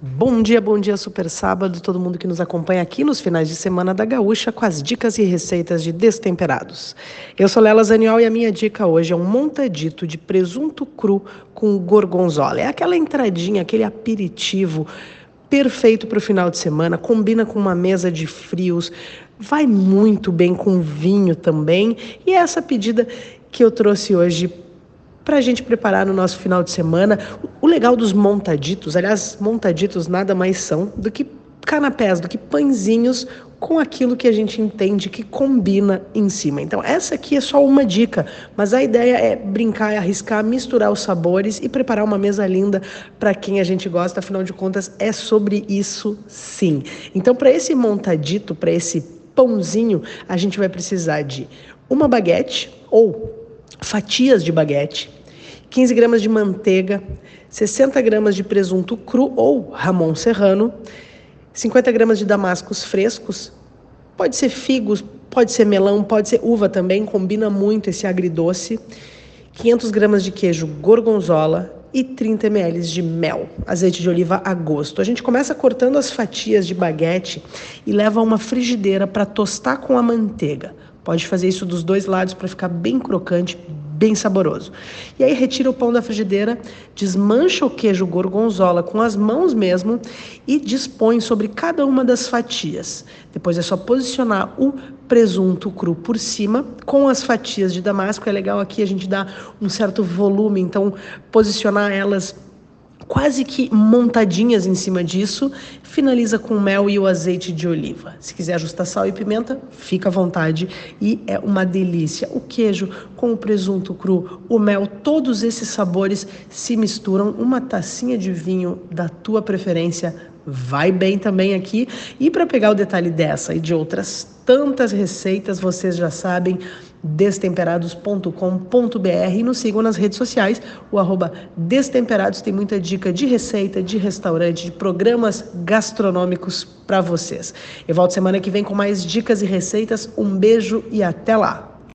Bom dia, bom dia, super sábado, todo mundo que nos acompanha aqui nos finais de semana da Gaúcha com as dicas e receitas de destemperados. Eu sou Lela Zaniol e a minha dica hoje é um montadito de presunto cru com gorgonzola. É aquela entradinha, aquele aperitivo perfeito para o final de semana, combina com uma mesa de frios, vai muito bem com vinho também. E é essa pedida que eu trouxe hoje para a gente preparar no nosso final de semana. O legal dos montaditos, aliás, montaditos nada mais são do que canapés, do que pãezinhos com aquilo que a gente entende que combina em cima. Então, essa aqui é só uma dica, mas a ideia é brincar, arriscar, misturar os sabores e preparar uma mesa linda para quem a gente gosta, afinal de contas, é sobre isso sim. Então, para esse montadito, para esse pãozinho, a gente vai precisar de uma baguete ou fatias de baguete, 15 gramas de manteiga, 60 gramas de presunto cru ou ramon serrano, 50 gramas de damascos frescos, pode ser figos, pode ser melão, pode ser uva também, combina muito esse agridoce, 500 gramas de queijo gorgonzola e 30 ml de mel, azeite de oliva a gosto. A gente começa cortando as fatias de baguete e leva a uma frigideira para tostar com a manteiga. Pode fazer isso dos dois lados para ficar bem crocante, bem saboroso. E aí retira o pão da frigideira, desmancha o queijo gorgonzola com as mãos mesmo e dispõe sobre cada uma das fatias. Depois é só posicionar o presunto cru por cima com as fatias de damasco. É legal aqui a gente dar um certo volume, então posicionar elas quase que montadinhas em cima disso, finaliza com mel e o azeite de oliva. Se quiser ajustar sal e pimenta, fica à vontade e é uma delícia. O queijo com o presunto cru, o mel, todos esses sabores se misturam. Uma tacinha de vinho da tua preferência vai bem também aqui. E para pegar o detalhe dessa e de outras tantas receitas, vocês já sabem, destemperados.com.br e nos sigam nas redes sociais, o arroba Destemperados tem muita dica de receita, de restaurante, de programas gastronômicos para vocês. Eu volto semana que vem com mais dicas e receitas. Um beijo e até lá!